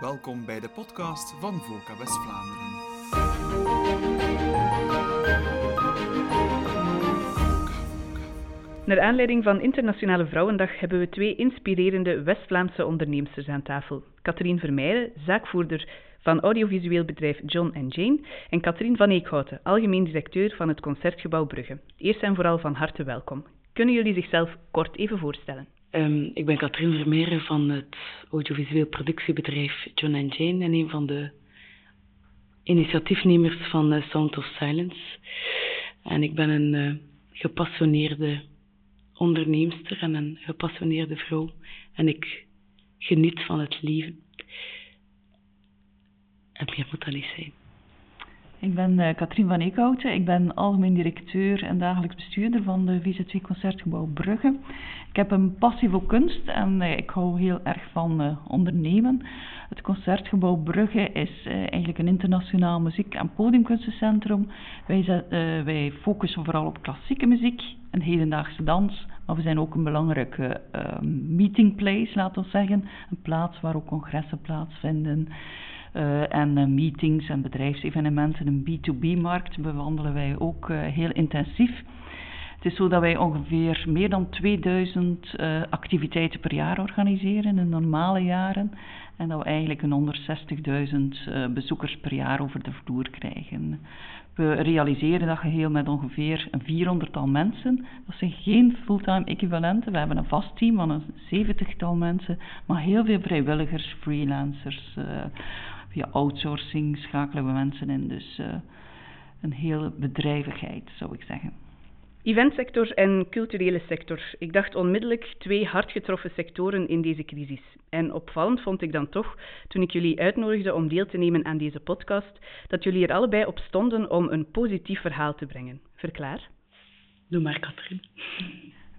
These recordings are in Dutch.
Welkom bij de podcast van VOCA West-Vlaanderen. Naar aanleiding van Internationale Vrouwendag hebben we twee inspirerende West-Vlaamse onderneemsters aan tafel. Katrien Vermeijden, zaakvoerder van audiovisueel bedrijf John Jane, en Katrien van Eekhouten, algemeen directeur van het Concertgebouw Brugge. Eerst en vooral van harte welkom. Kunnen jullie zichzelf kort even voorstellen? Um, ik ben Katrien Vermeeren van het audiovisueel productiebedrijf John Jane en een van de initiatiefnemers van uh, Sound of Silence. En ik ben een uh, gepassioneerde onderneemster en een gepassioneerde vrouw. En ik geniet van het leven. En meer moet dat niet zijn. Ik ben uh, Katrien van Eekhouten. Ik ben algemeen directeur en dagelijks bestuurder van de VZ2 Concertgebouw Brugge. Ik heb een passie voor kunst en uh, ik hou heel erg van uh, ondernemen. Het Concertgebouw Brugge is eigenlijk een internationaal muziek- en podiumkunstencentrum. Wij, wij, focussen vooral op klassieke muziek en hedendaagse dans. Maar we zijn ook een belangrijke meeting place, laten we zeggen. Een plaats waar ook congressen plaatsvinden. Uh, en uh, meetings en bedrijfsevenementen, een B2B-markt bewandelen wij ook uh, heel intensief. Het is zo dat wij ongeveer meer dan 2000 activiteiten per jaar organiseren in normale jaren. En dat we eigenlijk een 160.000 bezoekers per jaar over de vloer krijgen. We realiseren dat geheel met ongeveer een 400-tal mensen. Dat zijn geen fulltime equivalenten. We hebben een vast team van een 70-tal mensen, maar heel veel vrijwilligers, freelancers via outsourcing schakelen we mensen in. Dus uh, een hele bedrijvigheid, zou ik zeggen. Eventsector en culturele sector. Ik dacht onmiddellijk twee hard getroffen sectoren in deze crisis. En opvallend vond ik dan toch, toen ik jullie uitnodigde om deel te nemen aan deze podcast, dat jullie er allebei op stonden om een positief verhaal te brengen. Verklaar. Doe maar, Katrien.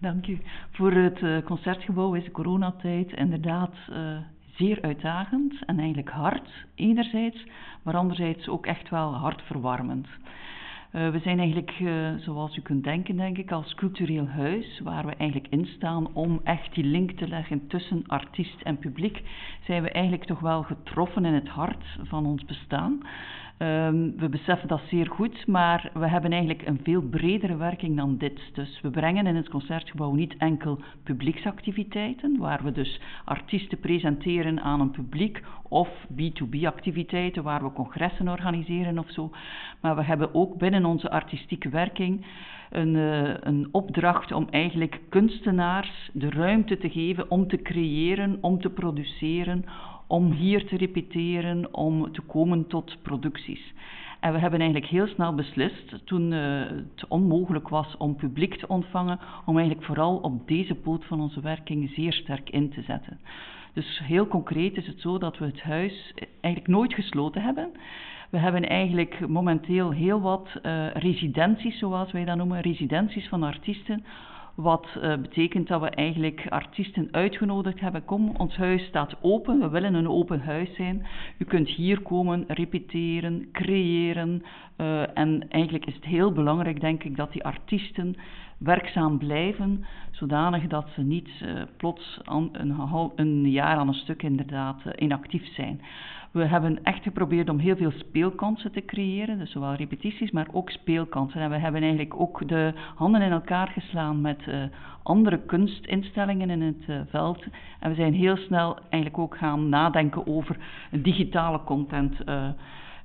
Dank u. Voor het uh, concertgebouw is de coronatijd inderdaad uh, zeer uitdagend en eigenlijk hard, enerzijds, maar anderzijds ook echt wel hartverwarmend. Uh, we zijn eigenlijk, uh, zoals u kunt denken, denk ik, als cultureel huis, waar we eigenlijk in staan om echt die link te leggen tussen artiest en publiek, zijn we eigenlijk toch wel getroffen in het hart van ons bestaan. Um, we beseffen dat zeer goed, maar we hebben eigenlijk een veel bredere werking dan dit. Dus we brengen in het concertgebouw niet enkel publieksactiviteiten, waar we dus artiesten presenteren aan een publiek, of B2B-activiteiten, waar we congressen organiseren of zo. Maar we hebben ook binnen onze artistieke werking een, uh, een opdracht om eigenlijk kunstenaars de ruimte te geven om te creëren, om te produceren, om hier te repeteren, om te komen tot producties. En we hebben eigenlijk heel snel beslist, toen uh, het onmogelijk was om publiek te ontvangen, om eigenlijk vooral op deze poot van onze werking zeer sterk in te zetten. Dus heel concreet is het zo dat we het huis eigenlijk nooit gesloten hebben. We hebben eigenlijk momenteel heel wat uh, residenties, zoals wij dat noemen, residenties van artiesten, wat uh, betekent dat we eigenlijk artiesten uitgenodigd hebben. Kom, ons huis staat open. We willen een open huis zijn. U kunt hier komen, repeteren, creëren. Uh, en eigenlijk is het heel belangrijk, denk ik, dat die artiesten werkzaam blijven, zodanig dat ze niet uh, plots een, een, jaar aan een stuk inderdaad inactief zijn. We hebben echt geprobeerd om heel veel speelkansen te creëren, dus zowel repetities, maar ook speelkansen. En we hebben eigenlijk ook de handen in elkaar geslaan met uh, andere kunstinstellingen in het veld. En we zijn heel snel eigenlijk ook gaan nadenken over digitale content.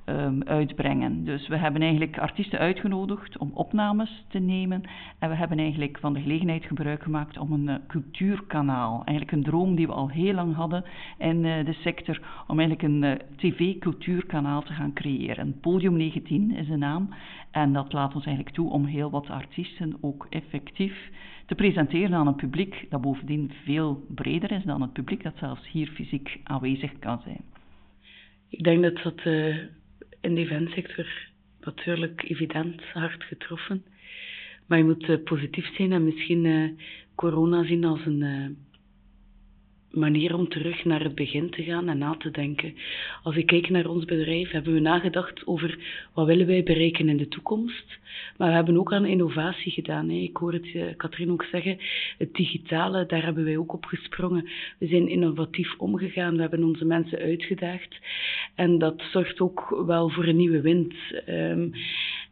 Um, uitbrengen. Dus we hebben eigenlijk artiesten uitgenodigd om opnames te nemen. En we hebben eigenlijk van de gelegenheid gebruik gemaakt om een uh, cultuurkanaal, eigenlijk een droom die we al heel lang hadden in uh, de sector, om eigenlijk een uh, tv-cultuurkanaal te gaan creëren. Podium 19 is de naam. En dat laat ons eigenlijk toe om heel wat artiesten ook effectief te presenteren aan een publiek dat bovendien veel breder is dan het publiek dat zelfs hier fysiek aanwezig kan zijn. Ik denk dat dat in de eventsector natuurlijk evident hard getroffen. Maar je moet uh, positief zijn en misschien uh, corona zien als een, uh, manier om terug naar het begin te gaan en na te denken. Als ik kijk naar ons bedrijf, hebben we nagedacht over wat willen wij bereiken in de toekomst. Maar we hebben ook aan innovatie gedaan. Hè. Ik hoor het uh, Katrien ook zeggen, het digitale, daar hebben wij ook op gesprongen. We zijn innovatief omgegaan, we hebben onze mensen uitgedaagd. En dat zorgt ook wel voor een nieuwe wind. Um,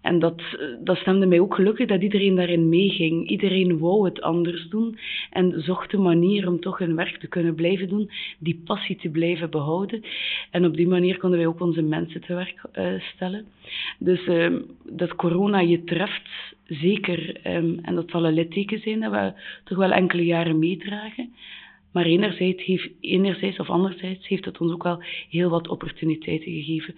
en dat, dat stemde mij ook gelukkig dat iedereen daarin meeging. Iedereen wou het anders doen en zocht een manier om toch hun werk te kunnen blijven doen, die passie te blijven behouden. En op die manier konden wij ook onze mensen te werk uh, stellen. Dus uh, dat corona je treft, zeker, um, en dat zal een litteken zijn dat we toch wel enkele jaren meedragen. Maar enerzijds, heeft, enerzijds of anderzijds heeft het ons ook wel heel wat opportuniteiten gegeven.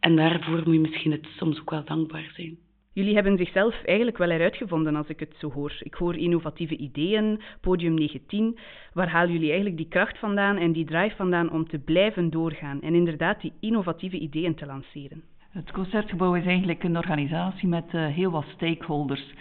En daarvoor moet je misschien het soms ook wel dankbaar zijn. Jullie hebben zichzelf eigenlijk wel eruit gevonden als ik het zo hoor. Ik hoor innovatieve ideeën, podium 19. Waar halen jullie eigenlijk die kracht vandaan en die drive vandaan om te blijven doorgaan en inderdaad die innovatieve ideeën te lanceren? Het Concertgebouw is eigenlijk een organisatie met uh, heel wat stakeholders.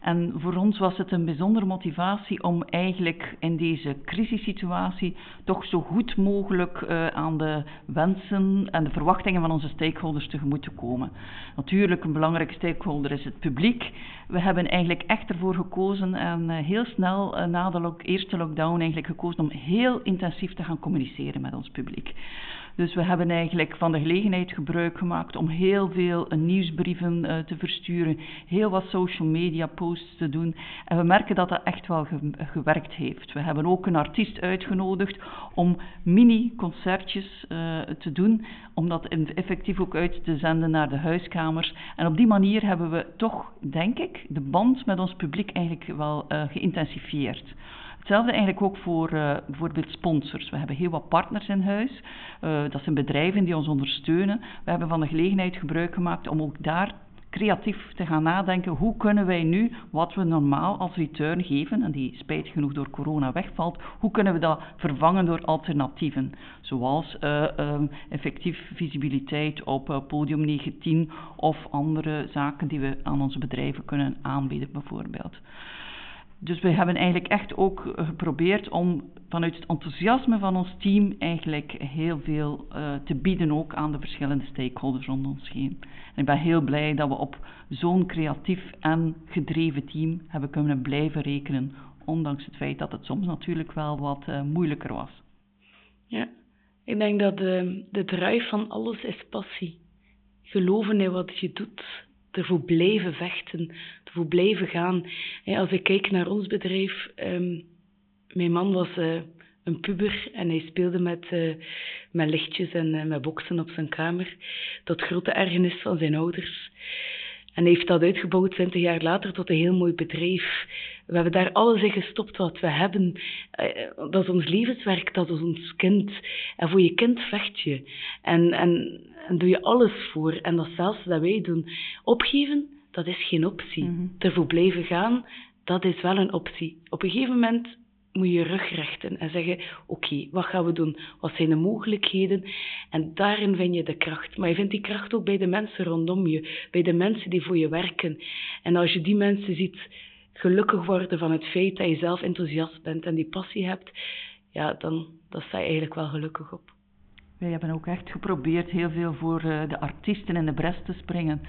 En voor ons was het een bijzondere motivatie om eigenlijk in deze crisissituatie toch zo goed mogelijk uh, aan de wensen en de verwachtingen van onze stakeholders tegemoet te komen. Natuurlijk, een belangrijke stakeholder is het publiek. We hebben eigenlijk echt ervoor gekozen en uh, heel snel uh, na de eerste lockdown eigenlijk gekozen om heel intensief te gaan communiceren met ons publiek. Dus we hebben eigenlijk van de gelegenheid gebruik gemaakt om heel veel nieuwsbrieven uh, te versturen, heel wat social media posts te doen. En we merken dat dat echt wel ge gewerkt heeft. We hebben ook een artiest uitgenodigd om mini-concertjes uh, te doen, om dat effectief ook uit te zenden naar de huiskamers. En op die manier hebben we toch, denk ik, de band met ons publiek eigenlijk wel geïntensifieerd. Hetzelfde eigenlijk ook voor uh, bijvoorbeeld sponsors. We hebben heel wat partners in huis. Uh, dat zijn bedrijven die ons ondersteunen. We hebben van de gelegenheid gebruik gemaakt om ook daar creatief te gaan nadenken. Hoe kunnen wij nu wat we normaal als return geven, en die spijtig genoeg door corona wegvalt, hoe kunnen we dat vervangen door alternatieven? Zoals uh, um, effectief visibiliteit op podium 19 of andere zaken die we aan onze bedrijven kunnen aanbieden bijvoorbeeld. Dus we hebben eigenlijk echt ook geprobeerd om vanuit het enthousiasme van ons team eigenlijk heel veel uh, te bieden ook aan de verschillende stakeholders rond ons heen. En ik ben heel blij dat we op zo'n creatief en gedreven team hebben kunnen blijven rekenen, ondanks het feit dat het soms natuurlijk wel wat uh, moeilijker was. Ja, ik denk dat de, de van alles is passie. Geloven in wat je doet, ervoor blijven vechten, ervoor blijven gaan. als ik kijk naar ons bedrijf, um, mijn man was uh, een puber en hij speelde met, uh, met lichtjes en uh, met boksen op zijn kamer, tot grote ergernis van zijn ouders. En hij heeft dat uitgebouwd 20 jaar later tot een heel mooi bedrijf. We hebben daar alles in gestopt wat we hebben. Dat is ons levenswerk, dat is ons kind. En voor je kind vecht je. En, en, en doe je alles voor. En dat zelfs dat wij doen. Opgeven, dat is geen optie. Mm -hmm. Ervoor blijven gaan, dat is wel een optie. Op een gegeven moment moet je je rug rechten en zeggen: Oké, okay, wat gaan we doen? Wat zijn de mogelijkheden? En daarin vind je de kracht. Maar je vindt die kracht ook bij de mensen rondom je, bij de mensen die voor je werken. En als je die mensen ziet gelukkig worden van het feit dat je zelf enthousiast bent en die passie hebt, ja, dan, dan sta je eigenlijk wel gelukkig op. Wij hebben ook echt geprobeerd heel veel voor uh, de artiesten in de bres te springen.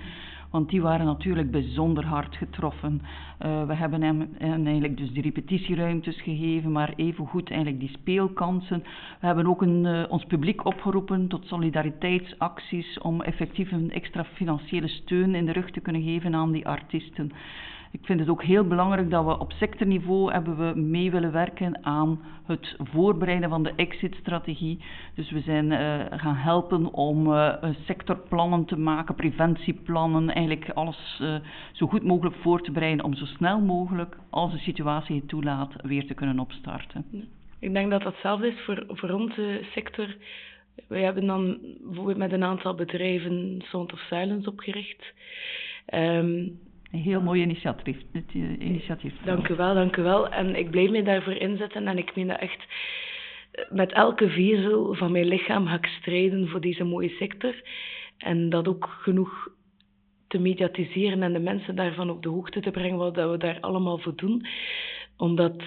Want die waren natuurlijk bijzonder hard getroffen. Uh, we hebben hem, eigenlijk dus die repetitieruimtes gegeven, maar evengoed eigenlijk die speelkansen. We hebben ook een, uh, ons publiek opgeroepen tot solidariteitsacties om effectief een extra financiële steun in de rug te kunnen geven aan die artiesten. Ik vind het ook heel belangrijk dat we op sectorniveau hebben we mee willen werken aan het voorbereiden van de exit-strategie. Dus we zijn uh, gaan helpen om uh, sectorplannen te maken, preventieplannen, eigenlijk alles uh, zo goed mogelijk voor te bereiden om zo snel mogelijk, als de situatie het toelaat, weer te kunnen opstarten. Ik denk dat datzelfde is voor, voor onze sector. We hebben dan bijvoorbeeld met een aantal bedrijven Sound of Silence opgericht. Um, een heel mooi initiatief. Het, uh, initiatief dank u wel, dank u wel. En ik blijf mij daarvoor inzetten en ik meen dat echt met elke vezel van mijn lichaam ga ik strijden voor deze mooie sector. En dat ook genoeg te mediatiseren en de mensen daarvan op de hoogte te brengen wat we daar allemaal voor doen. Omdat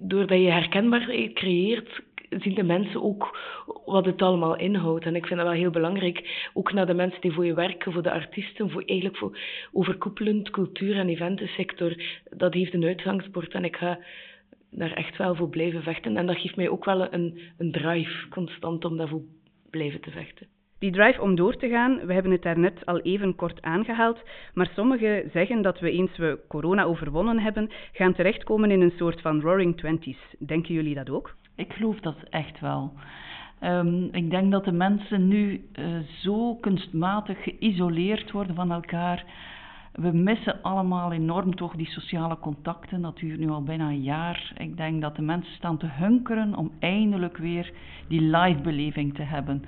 doordat je herkenbaarheid creëert, zien de mensen ook wat het allemaal inhoudt. En ik vind dat wel heel belangrijk, ook naar de mensen die voor je werken, voor de artiesten, voor eigenlijk voor overkoepelend cultuur- en eventensector. Dat heeft een uitgangsbord en ik ga daar echt wel voor blijven vechten. En dat geeft mij ook wel een, een drive constant om daarvoor blijven te vechten. Die drive om door te gaan, we hebben het daarnet al even kort aangehaald, maar sommigen zeggen dat we eens we corona overwonnen hebben, gaan terechtkomen in een soort van roaring twenties. Denken jullie dat ook? Ik geloof dat echt wel. Um, ik denk dat de mensen nu uh, zo kunstmatig geïsoleerd worden van elkaar. We missen allemaal enorm toch die sociale contacten. Dat duurt nu al bijna een jaar. Ik denk dat de mensen staan te hunkeren om eindelijk weer die live beleving te hebben.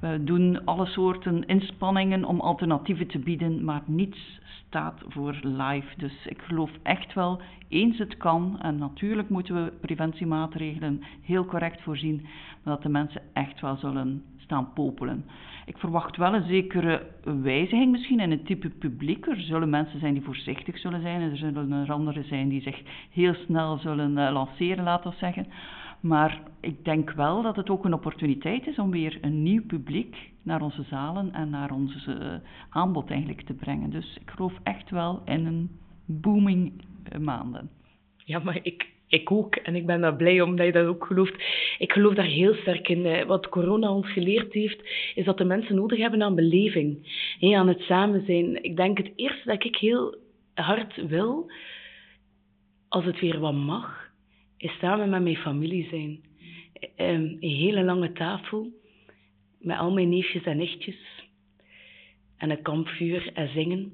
We doen alle soorten inspanningen om alternatieven te bieden, maar niets staat voor live. Dus ik geloof echt wel, eens het kan, en natuurlijk moeten we preventiemaatregelen heel correct voorzien, dat de mensen echt wel zullen staan popelen. Ik verwacht wel een zekere wijziging misschien in het type publiek. Er zullen mensen zijn die voorzichtig zullen zijn en er zullen er anderen zijn die zich heel snel zullen uh, lanceren, laten we zeggen. Maar ik denk wel dat het ook een opportuniteit is om weer een nieuw publiek naar onze zalen en naar ons uh, aanbod eigenlijk te brengen. Dus ik geloof echt wel in een booming uh, maanden. Ja, maar ik, ik ook. En ik ben daar blij omdat je dat ook gelooft. Ik geloof daar heel sterk in. Wat corona ons geleerd heeft, is dat de mensen nodig hebben aan beleving. Hey, aan het samen zijn. Ik denk het eerste dat ik heel hard wil, als het weer wat mag, is samen met mijn familie zijn. Um, een hele lange tafel met al mijn neefjes en nichtjes. En een kampvuur en zingen.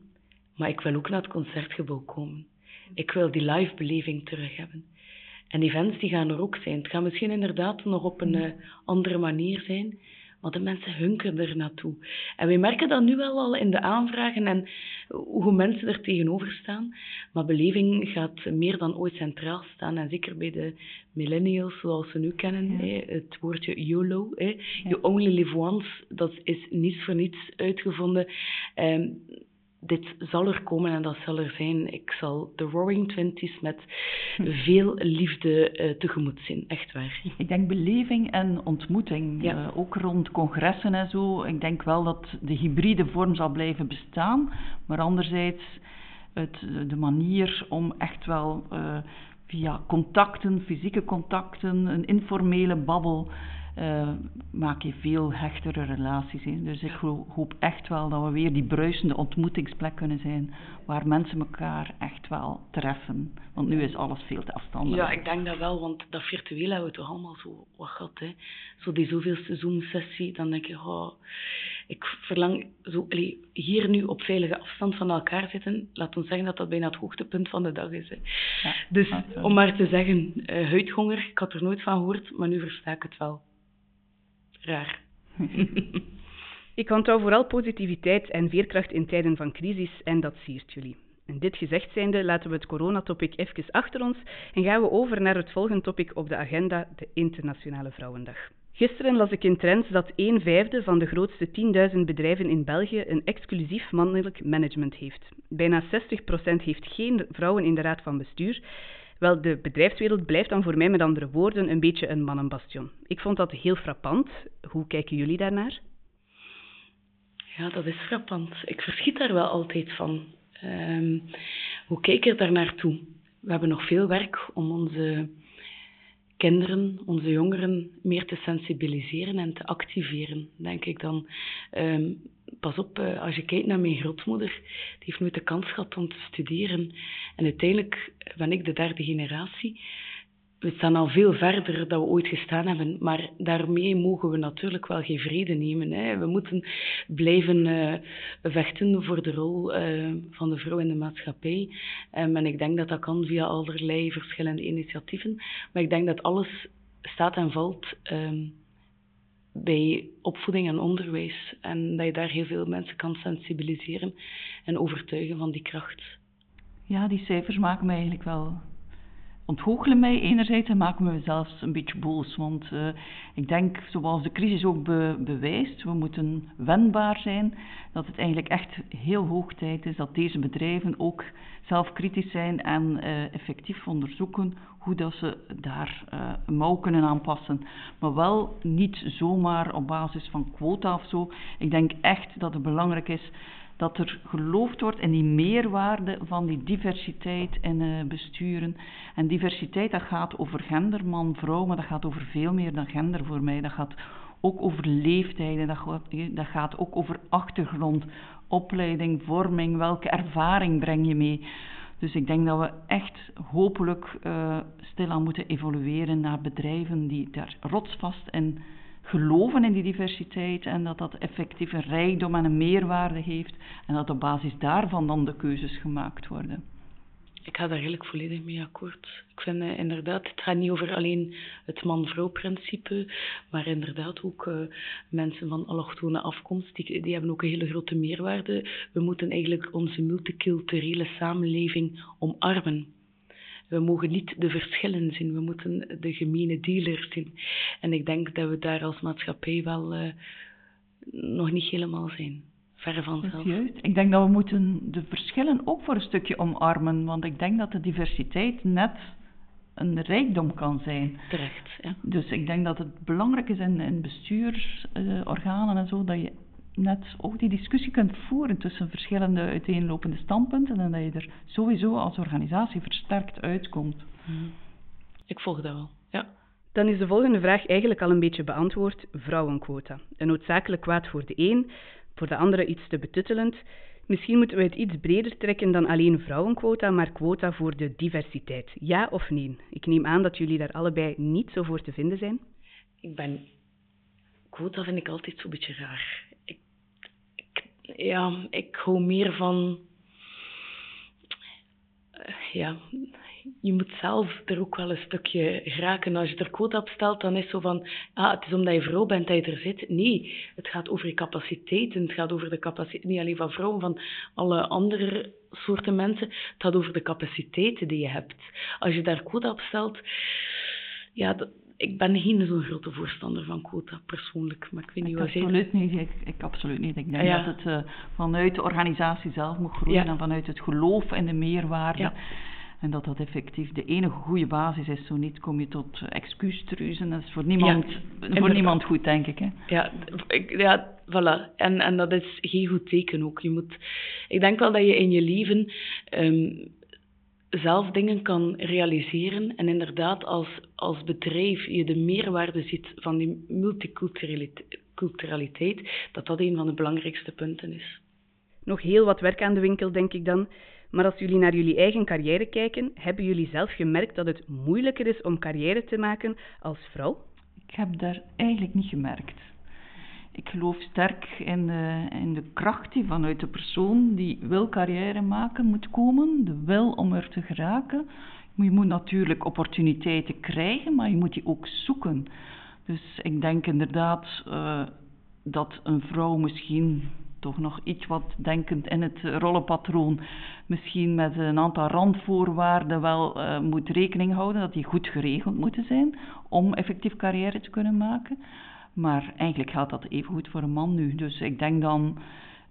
Maar ik wil ook naar het concertgebouw komen. Ik wil die live beleving terug hebben. En events die gaan er ook zijn. Het gaat misschien inderdaad nog op een uh, andere manier zijn. Maar de mensen hunkeren er naartoe. En we merken dat nu wel al in de aanvragen en hoe mensen er tegenover staan. Maar beleving gaat meer dan ooit centraal staan. En zeker bij de millennials, zoals ze nu kennen. Ja. Het woordje YOLO. Ja. You only live once. Dat is niets voor niets uitgevonden. Um, dit zal er komen en dat zal er zijn. Ik zal de Roaring Twenties met veel liefde uh, tegemoet zien, echt waar. Ik denk beleving en ontmoeting, ja. uh, ook rond congressen en zo. Ik denk wel dat de hybride vorm zal blijven bestaan, maar anderzijds het, de manier om echt wel uh, via contacten, fysieke contacten, een informele babbel uh, maak je veel hechtere relaties. in. Dus ik hoop echt wel dat we weer die bruisende ontmoetingsplek kunnen zijn, waar mensen elkaar echt wel treffen. Want nu is alles veel te afstandelijk. Ja, ik denk dat wel, want dat virtueel hebben we toch allemaal zo wat gehad. Hè? Zo die zoveelste Zoom-sessie, dan denk je, oh, ik verlang zo, allee, hier nu op veilige afstand van elkaar zitten. Laat ons zeggen dat dat bijna het hoogtepunt van de dag is. Hè. Ja, dus om maar te zeggen, uh, huidhonger, ik had er nooit van gehoord, maar nu versta ik het wel raar. ik onthoud vooral positiviteit en veerkracht in tijden van crisis en dat siert jullie. En dit gezegd zijnde laten we het coronatopic even achter ons en gaan we over naar het volgende topic op de agenda, de Internationale Vrouwendag. Gisteren las ik in Trends dat een vijfde van de grootste 10.000 bedrijven in België een exclusief mannelijk management heeft. Bijna 60% heeft geen vrouwen in de raad van bestuur wel, de bedrijfswereld blijft dan voor mij met andere woorden een beetje een mannenbastion. Ik vond dat heel frappant. Hoe kijken jullie daarnaar? Ja, dat is frappant. Ik verschiet daar wel altijd van. Um, hoe kijk je daar naartoe? We hebben nog veel werk om onze kinderen, onze jongeren, meer te sensibiliseren en te activeren, denk ik dan. Um, pas op, uh, als je kijkt naar mijn grootmoeder, die heeft nooit de kans gehad om te studeren. En uiteindelijk ben ik de derde generatie we staan al veel verder dan we ooit gestaan hebben, maar daarmee mogen we natuurlijk wel geen vrede nemen. Hè. We moeten blijven uh, vechten voor de rol uh, van de vrouw in de maatschappij. Um, en ik denk dat dat kan via allerlei verschillende initiatieven. Maar ik denk dat alles staat en valt um, bij opvoeding en onderwijs. En dat je daar heel veel mensen kan sensibiliseren en overtuigen van die kracht. Ja, die cijfers maken mij eigenlijk wel ontgoochelen mij enerzijds en maken me zelfs een beetje boos. Want uh, ik denk, zoals de crisis ook be bewijst, we moeten wendbaar zijn. Dat het eigenlijk echt heel hoog tijd is dat deze bedrijven ook zelf kritisch zijn en uh, effectief onderzoeken hoe dat ze daar uh, een mouw kunnen aanpassen. Maar wel niet zomaar op basis van quota of zo. Ik denk echt dat het belangrijk is dat er geloofd wordt in die meerwaarde van die diversiteit in uh, besturen. En diversiteit, dat gaat over gender, man, vrouw, maar dat gaat over veel meer dan gender voor mij. Dat gaat ook over leeftijden, dat gaat, dat gaat ook over achtergrond, opleiding, vorming, welke ervaring breng je mee. Dus ik denk dat we echt hopelijk uh, stilaan moeten evolueren naar bedrijven die daar rotsvast in geloven in die diversiteit en dat dat effectief een rijkdom en een meerwaarde heeft en dat op basis daarvan dan de keuzes gemaakt worden. Ik ga daar eigenlijk volledig mee akkoord. Ik vind uh, inderdaad, het gaat niet over alleen het man-vrouw-principe, maar inderdaad ook uh, mensen van allochtone afkomst, die hebben ook een hele grote meerwaarde. We moeten eigenlijk onze multiculturele samenleving omarmen. We mogen niet de verschillen zien, we moeten de gemene dealer zien. En ik denk dat we daar als maatschappij wel uh, nog niet helemaal zijn. Verre van zelf. Juist. Ik denk dat we moeten de verschillen ook voor een stukje omarmen, want ik denk dat de diversiteit net een rijkdom kan zijn. Terecht, ja. Dus ik denk dat het belangrijk is in, in bestuursorganen uh, en zo, dat je net ook die discussie kunt voeren tussen verschillende uiteenlopende standpunten en dat je er sowieso als organisatie versterkt uitkomt. Hmm. Ik volg dat wel, ja. Dan is de volgende vraag eigenlijk al een beetje beantwoord: vrouwenquota. Een noodzakelijk kwaad voor de een, voor de andere iets te betuttelend. Misschien moeten we het iets breder trekken dan alleen vrouwenquota, maar quota voor de diversiteit. Ja of nee? Ik neem aan dat jullie daar allebei niet zo voor te vinden zijn. Ik ben. Quota vind ik altijd zo'n beetje raar ja, ik hou meer van. Uh, ja, je moet zelf er ook wel een stukje raken. Als je er quota op stelt, dan is het zo van, ah, het is omdat je vrouw bent dat je er zit. Nee, het gaat over je capaciteiten. Het gaat over de capaciteit, niet alleen van vrouwen, van alle andere soorten mensen. Het gaat over de capaciteiten die je hebt. Als je daar quota op stelt, ja, ik ben geen zo'n grote voorstander van quota, persoonlijk. Maar ik weet niet wat absoluut niet. Ik, ik, absoluut niet. Ik denk ja. dat het uh, vanuit de organisatie zelf moet groeien ja. en vanuit het geloof in de meerwaarde. Ja. En dat dat effectief de enige goede basis is. Zo niet kom je tot excuustruzen. Dat is voor niemand, voor niemand goed, denk ik. Hè? Ja, ik, ja, voilà. En, en dat is geen goed teken ook. Je moet, ik denk wel dat je in je leven um, zelf dingen kan realiseren. En inderdaad, als, als bedrijf je de meerwaarde ziet van die multiculturaliteit, dat dat een van de belangrijkste punten is. Nog heel wat werk aan de winkel, denk ik dan. Maar als jullie naar jullie eigen carrière kijken, hebben jullie zelf gemerkt dat het moeilijker is om carrière te maken als vrouw? Ik heb daar eigenlijk niet gemerkt. Ik geloof sterk in de, in de kracht die vanuit de persoon die wil carrière maken moet komen, de wil om er te geraken. Je moet natuurlijk opportuniteiten krijgen, maar je moet die ook zoeken. Dus ik denk inderdaad uh, dat een vrouw misschien toch nog iets wat denkend in het rollenpatroon, misschien met een aantal randvoorwaarden wel uh, moet rekening houden, dat die goed geregeld moeten zijn om effectief carrière te kunnen maken. Maar eigenlijk geldt dat even goed voor een man nu. Dus ik denk dan,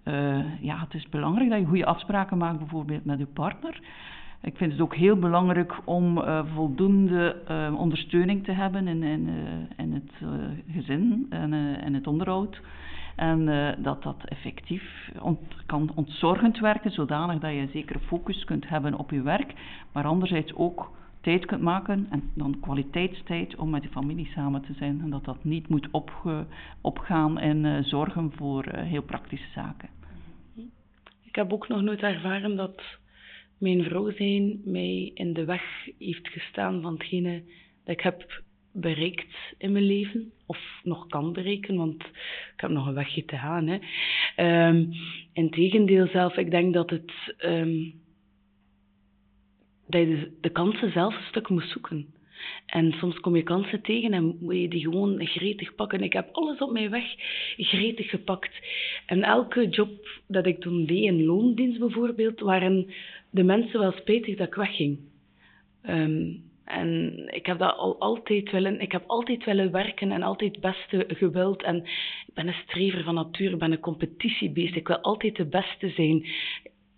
uh, ja, het is belangrijk dat je goede afspraken maakt, bijvoorbeeld met je partner. Ik vind het ook heel belangrijk om uh, voldoende uh, ondersteuning te hebben in, in, in het gezin en, en het onderhoud. En dat dat effectief kan ontzorgend werken, zodanig dat je zeker focus kunt hebben op je werk, maar anderzijds ook tijd kunt maken en dan kwaliteitstijd om met de familie samen te zijn. En dat dat niet moet opgaan en uh, zorgen voor uh, heel praktische zaken. Ik heb ook nog nooit ervaren dat mijn vrouw zijn mij in de weg heeft gestaan van hetgene dat ik heb bereikt in mijn leven. Of nog kan bereiken, want ik heb nog een wegje te gaan. Hè. Um, Integendeel zelf, ik denk dat het... Um, dat je de, kansen zelf een stuk moet zoeken. En soms kom je kansen tegen en moet je die gewoon gretig pakken. Ik heb alles op mijn weg gretig gepakt. En elke job dat ik toen deed, in loondienst bijvoorbeeld, waren de mensen wel spijtig dat ik wegging. Um, En ik heb dat al altijd willen, ik heb altijd willen werken en altijd het beste gewild. En ik ben een strever van nature, ik ben een competitiebeest. Ik wil altijd de beste zijn.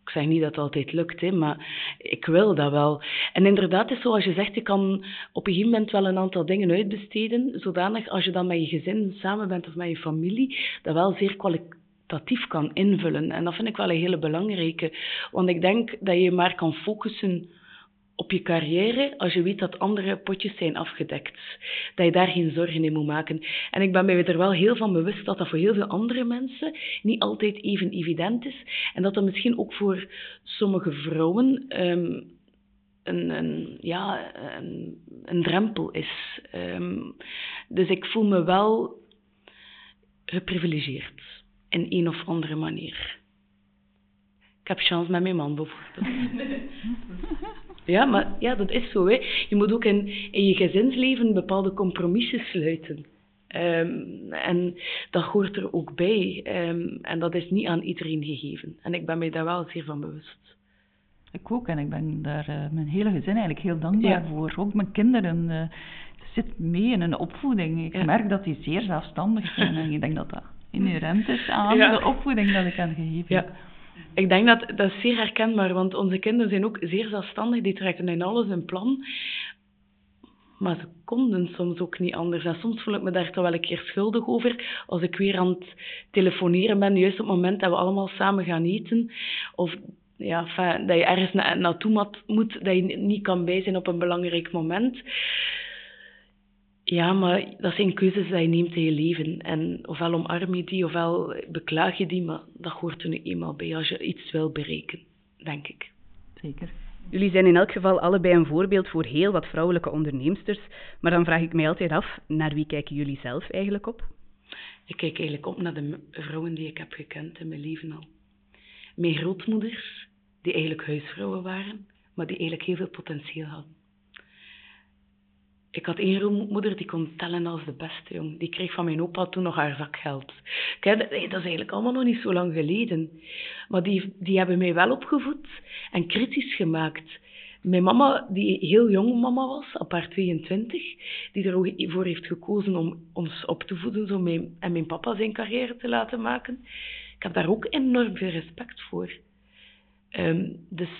Ik zeg niet dat het altijd lukt, hè, maar ik wil dat wel. En inderdaad, is zoals je zegt, je kan op een gegeven moment wel een aantal dingen uitbesteden, zodanig als je dan met je gezin samen bent of met je familie, dat wel zeer kwalitatief kan invullen. En dat vind ik wel een hele belangrijke, want ik denk dat je maar kan focussen op je carrière als je weet dat andere potjes zijn afgedekt. Dat je daar geen zorgen in moet maken. En ik ben mij er wel heel van bewust dat dat voor heel veel andere mensen niet altijd even evident is. En dat dat misschien ook voor sommige vrouwen um, een, een, ja, een, drempel is. Um, dus ik voel me wel geprivilegeerd in een of andere manier. Ik heb chance met mijn man bijvoorbeeld. Ja, maar ja, dat is zo. Hè. Je moet ook in, in je gezinsleven bepaalde compromissen sluiten. Um, en dat hoort er ook bij. Um, en dat is niet aan iedereen gegeven. En ik ben mij daar wel zeer van bewust. Ik ook. En ik ben daar uh, mijn hele gezin eigenlijk heel dankbaar ja. voor. Ook mijn kinderen uh, zit mee in een opvoeding. Ik ja. merk dat die zeer zelfstandig zijn. en ik denk dat dat inherent is aan ja. de opvoeding dat ik hen gegeven heb. Ik denk dat dat zeer herkenbaar, want onze kinderen zijn ook zeer zelfstandig. Die trekken in alles een plan. Maar ze konden soms ook niet anders. En soms voel ik me daar toch wel een keer schuldig over. Als ik weer aan het telefoneren ben, juist op het moment dat we allemaal samen gaan eten. Of ja, dat je ergens na, naartoe moet, dat je niet kan bij zijn op een belangrijk moment. Ja, maar dat zijn keuzes die je neemt in je leven. En ofwel omarm je die, ofwel beklaag je die, maar dat hoort er nu eenmaal bij als je iets wil bereiken, denk ik. Zeker. Jullie zijn in elk geval allebei een voorbeeld voor heel wat vrouwelijke onderneemsters. Maar dan vraag ik mij altijd af, naar wie kijken jullie zelf eigenlijk op? Ik kijk eigenlijk op naar de vrouwen die ik heb gekend in mijn leven al. Mijn grootmoeders, die eigenlijk huisvrouwen waren, maar die eigenlijk heel veel potentieel hadden. Ik had één moeder die kon tellen als de beste, jong. Die kreeg van mijn opa toen nog haar zakgeld. Kijk, dat is eigenlijk allemaal nog niet zo lang geleden. Maar die, die hebben mij wel opgevoed en kritisch gemaakt. Mijn mama, die heel jong mama was, op haar 22, die ervoor heeft gekozen om ons op te voeden mijn, en mijn papa zijn carrière te laten maken. Ik heb daar ook enorm veel respect voor. Um, dus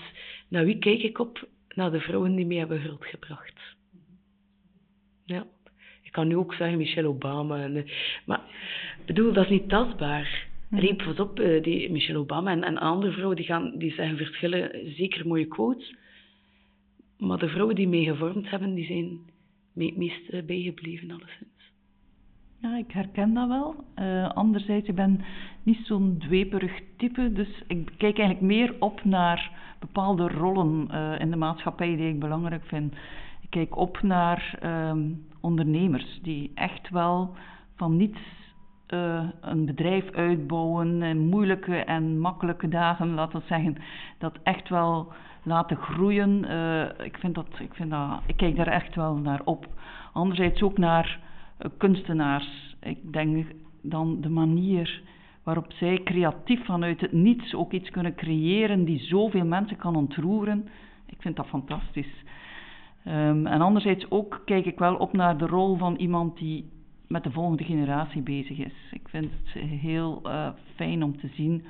naar wie kijk ik op? Naar de vrouwen die mij hebben grootgebracht. Ja. Ik kan nu ook zeggen Michelle Obama. En, eh, maar bedoel, dat is niet tastbaar. Mm. Riep pas op, uh, die Michelle Obama en, en andere vrouwen die, gaan, die zeggen verschillen, zeker mooie quotes. Maar de vrouwen die mee gevormd hebben, die zijn het meest uh, bijgebleven, alleszins. Ja, ik herken dat wel. Uh, anderzijds, ik ben niet zo'n dweperig type, dus ik kijk eigenlijk meer op naar bepaalde rollen uh, in de maatschappij die ik belangrijk vind. Ik kijk op naar um, ondernemers die echt wel van niets uh, een bedrijf uitbouwen in moeilijke en makkelijke dagen, laten we zeggen, dat echt wel laten groeien. Uh, ik, vind dat, ik, vind dat, ik kijk daar echt wel naar op. Anderzijds ook naar uh, kunstenaars. Ik denk dan de manier waarop zij creatief vanuit het niets ook iets kunnen creëren die zoveel mensen kan ontroeren. Ik vind dat fantastisch. Um, en anderzijds ook kijk ik wel op naar de rol van iemand die met de volgende generatie bezig is. Ik vind het heel uh, fijn om te zien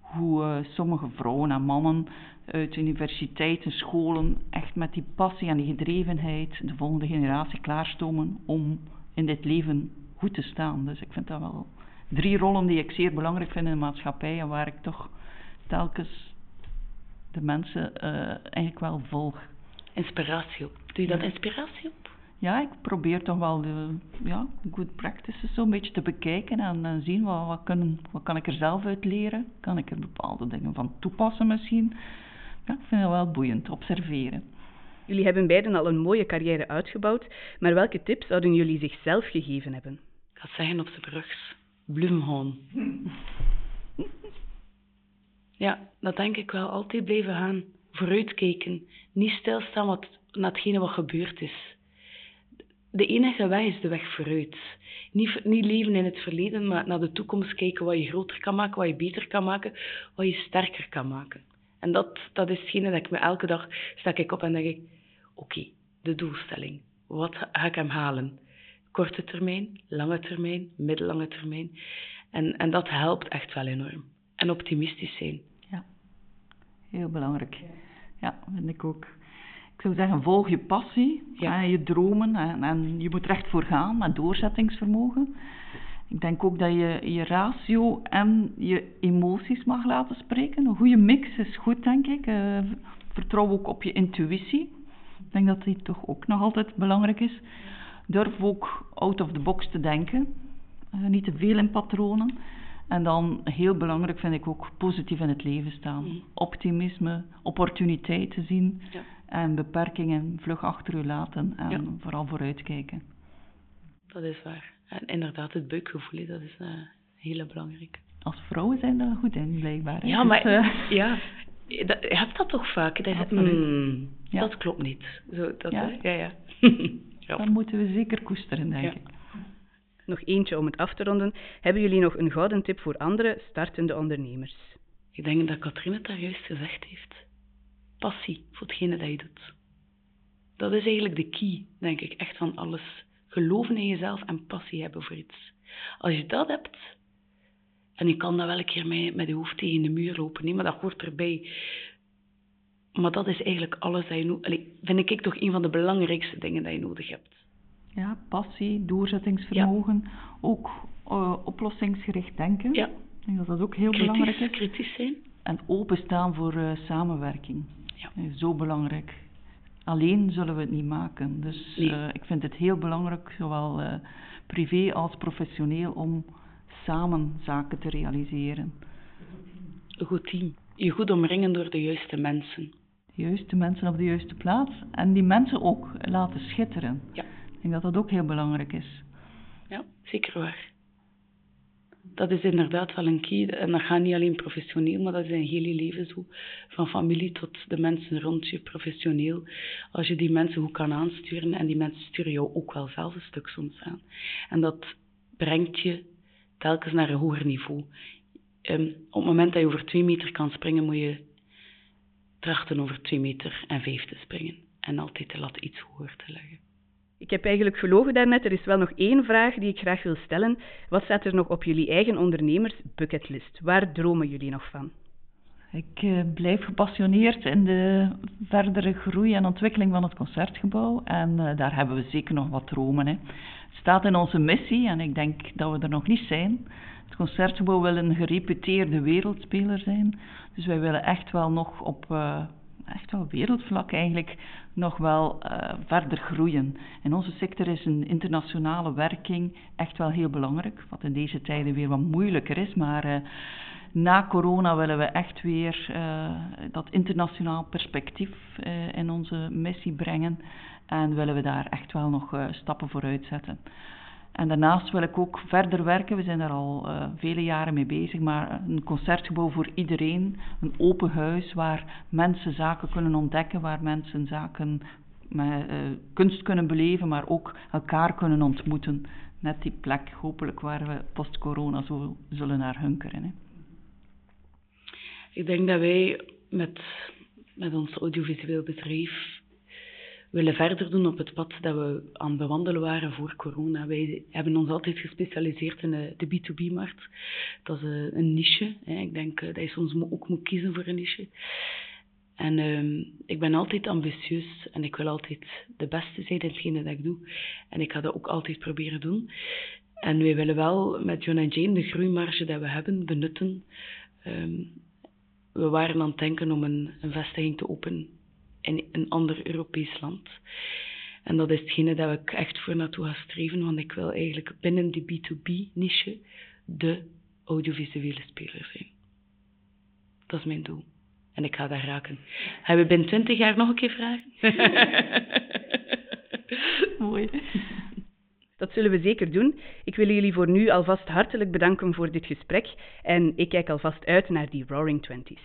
hoe uh, sommige vrouwen en mannen uit universiteiten, scholen echt met die passie en die gedrevenheid de volgende generatie klaarstomen om in dit leven goed te staan. Dus ik vind dat wel drie rollen die ik zeer belangrijk vind in de maatschappij en waar ik toch telkens de mensen uh, eigenlijk wel volg. Inspiratie op. Doe je dat inspiratie op? Ja, ik probeer toch wel de ja, good practices zo'n beetje te bekijken en, en zien wat, wat, kunnen, wat kan ik er zelf uit leren. Kan ik er bepaalde dingen van toepassen misschien. Ja, ik vind het wel boeiend, observeren. Jullie hebben beiden al een mooie carrière uitgebouwd, maar welke tips zouden jullie zichzelf gegeven hebben? Ik ga zeggen op zijn brugs. Bloemhoon. ja, dat denk ik wel. Altijd blijven gaan. Vooruitkijken. Niet stilstaan wat naar hetgene wat gebeurd is. De enige weg is de weg vooruit. Niet, niet leven in het verleden, maar naar de toekomst kijken wat je groter kan maken, wat je beter kan maken, wat je sterker kan maken. En dat, dat is hetgene dat ik me elke dag sta ik op en denk ik, oké, de doelstelling. Wat ga ik hem halen? Korte termijn, lange termijn, middellange termijn. En, en dat helpt echt wel enorm. En optimistisch zijn. Ja, heel belangrijk. Ja, vind ik ook. Ik zou zeggen, volg je passie, ja. je dromen en, en je moet er echt voor gaan met doorzettingsvermogen. Ik denk ook dat je je ratio en je emoties mag laten spreken. Een goede mix is goed, denk ik. Uh, vertrouw ook op je intuïtie. Ik denk dat die toch ook nog altijd belangrijk is. Durf ook out of the box te denken. Uh, niet te veel in patronen. En dan heel belangrijk vind ik ook positief in het leven staan. Mm. Optimisme, opportuniteiten zien ja. En beperkingen vlug achter u laten en ja. vooral vooruitkijken. Dat is waar. En inderdaad, het buikgevoel, dat is uh, heel belangrijk. Als vrouwen zijn daar goed in, blijkbaar. Ja, maar dus, uh... ja, dat, je hebt dat toch vaak? Dat, mm, ja. dat klopt niet. Zo, dat, ja. ja, ja. ja. Dan moeten we zeker koesteren, denk ik. Nog eentje om het af te ronden. Hebben jullie nog een gouden tip voor andere startende ondernemers? Ik denk dat Katrien het daar juist gezegd heeft. Passie voor hetgene dat je doet. Dat is eigenlijk de key, denk ik, echt van alles. Geloven in jezelf en passie hebben voor iets. Als je dat hebt, en je kan dat wel een keer met, met je hoofd tegen de muur lopen, nee, maar dat hoort erbij. Maar dat is eigenlijk alles dat je nodig Vind ik toch een van de belangrijkste dingen dat je nodig hebt. Ja, passie, doorzettingsvermogen, ook uh, oplossingsgericht denken. Ja. Ik denk dat dat ook heel kritisch, belangrijk is. Kritisch zijn. En openstaan voor uh, samenwerking. Ja. zo belangrijk. Alleen zullen we het niet maken. Dus nee. uh, ik vind het heel belangrijk, zowel privé als professioneel, om samen zaken te realiseren. Een goed team. Je goed omringen door de juiste mensen. De juiste mensen op de juiste plaats. En die mensen ook laten schitteren. Ja. Ik denk dat dat ook heel belangrijk is. Ja, zeker waar. Dat is inderdaad wel een key. En dat gaat niet alleen professioneel, maar dat is een hele leven zo. Van familie tot de mensen rond je, professioneel. Als je die mensen goed kan aansturen, en die mensen sturen jou ook wel zelf een stuk soms aan. En dat brengt je telkens naar een hoger niveau. Um, op het moment dat je over twee meter kan springen, moet je trachten over twee meter en vijf te springen. En altijd de lat iets hoger te leggen. Ik heb eigenlijk gelogen daarnet. Er is wel nog één vraag die ik graag wil stellen. Wat staat er nog op jullie eigen ondernemers bucketlist? Waar dromen jullie nog van? Ik uh, blijf gepassioneerd in de verdere groei en ontwikkeling van het concertgebouw. En uh, daar hebben we zeker nog wat dromen. Hè. Het staat in onze missie en ik denk dat we er nog niet zijn. Het concertgebouw wil een gereputeerde wereldspeler zijn. Dus wij willen echt wel nog op uh, echt wel wereldvlak eigenlijk nog wel verder groeien. In onze sector is een internationale werking echt wel heel belangrijk. Wat in deze tijden weer wat moeilijker is, maar na corona willen we echt weer uh, dat internationaal perspectief in onze missie brengen. En willen we daar echt wel nog stappen vooruit zetten. En daarnaast wil ik ook verder werken. We zijn daar al vele jaren mee bezig. Maar een concertgebouw voor iedereen. Een open huis waar mensen zaken kunnen ontdekken. Waar mensen zaken met kunst kunnen beleven. Maar ook elkaar kunnen ontmoeten. Net die plek hopelijk waar we post-corona zo zullen naar hunkeren. Hè. Ik denk dat wij met, met ons audiovisueel bedrijf willen verder doen op het pad dat we aan het bewandelen waren voor corona. Wij hebben ons altijd gespecialiseerd in de, de B2B-markt. Dat is een, een niche. Hè. Ik denk eh, dat je soms ook moet kiezen voor een niche. En uh, ik ben altijd ambitieus en ik wil altijd de beste zijn in hetgene dat ik doe. En ik ga dat ook altijd proberen doen. En wij willen wel met John en Jane de groeimarge die we hebben benutten um, we waren aan het denken om een, een vestiging te openen in een ander Europees land. En dat is hetgene dat ik echt voor naartoe ga streven, want ik wil eigenlijk binnen die B2B-niche de audiovisuele speler zijn. Dat is mijn doel. En ik ga daar raken. Gaan we binnen 20 jaar nog een keer vragen? Mooi. Dat zullen we zeker doen. Ik wil jullie voor nu alvast hartelijk bedanken voor dit gesprek en ik kijk alvast uit naar die Roaring Twenties.